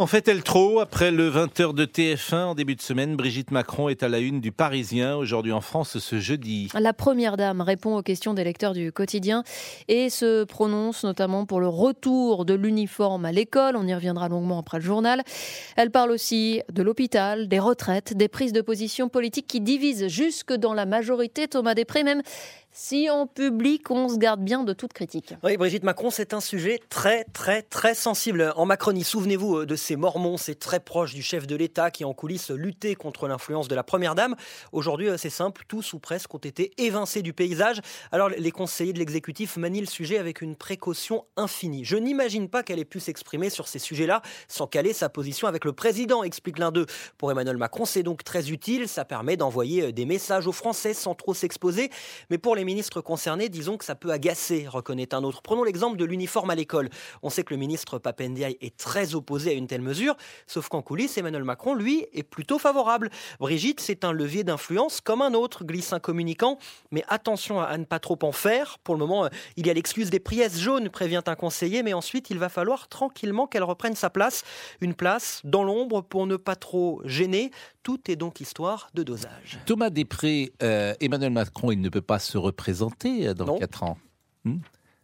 En fait-elle trop Après le 20h de TF1 en début de semaine, Brigitte Macron est à la une du Parisien aujourd'hui en France ce jeudi. La première dame répond aux questions des lecteurs du quotidien et se prononce notamment pour le retour de l'uniforme à l'école. On y reviendra longuement après le journal. Elle parle aussi de l'hôpital, des retraites, des prises de position politiques qui divisent jusque dans la majorité. Thomas Després, même si en public on se garde bien de toute critique. Oui, Brigitte Macron, c'est un sujet très, très, très sensible. En Macronie, souvenez-vous euh, de ces Mormons, c'est très proche du chef de l'État qui en coulisses luttait contre l'influence de la Première Dame. Aujourd'hui, euh, c'est simple, tous ou presque ont été évincés du paysage. Alors les conseillers de l'exécutif manient le sujet avec une précaution infinie. Je n'imagine pas qu'elle ait pu s'exprimer sur ces sujets-là sans caler sa position avec le président, explique l'un d'eux. Pour Emmanuel Macron, c'est donc très utile, ça permet d'envoyer euh, des messages aux Français sans trop s'exposer. Mais pour les ministres concernés, disons que ça peut agacer, reconnaît un autre. Prenons l'exemple de l'uniforme à l'école. On sait que le ministre Papendiaï est très opposé à une telle mesure, sauf qu'en coulisses, Emmanuel Macron, lui, est plutôt favorable. Brigitte, c'est un levier d'influence comme un autre, glisse un communicant, mais attention à ne pas trop en faire. Pour le moment, il y a l'excuse des priesses jaunes, prévient un conseiller, mais ensuite, il va falloir tranquillement qu'elle reprenne sa place. Une place dans l'ombre pour ne pas trop gêner. Tout est donc histoire de dosage. Thomas Després, euh, Emmanuel Macron, il ne peut pas se représenter euh, dans Non. 4 ans. Hmm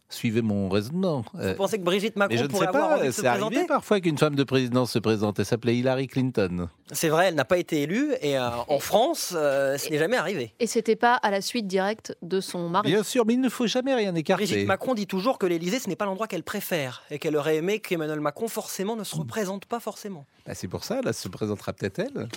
Suivez mon raisonnement. Vous Euh, pensez que Brigitte Macron mais je ne pourrait sais avoir pas, envie de se c'est arrivé présenter parfois qu'une femme de président se présente. Elle s'appelait Hillary Clinton. C'est vrai, elle n'a pas été élue et euh, en France, euh, ce n'est jamais arrivé. Et c'était pas à la suite directe de son mari. Bien sûr, mais il ne faut jamais rien écarter. Brigitte Macron dit toujours que l'Élysée, ce n'est pas l'endroit qu'elle préfère et qu'elle aurait aimé qu'Emmanuel Macron forcément ne se représente pas forcément. Bah, c'est pour ça, là, se présentera peut-être elle.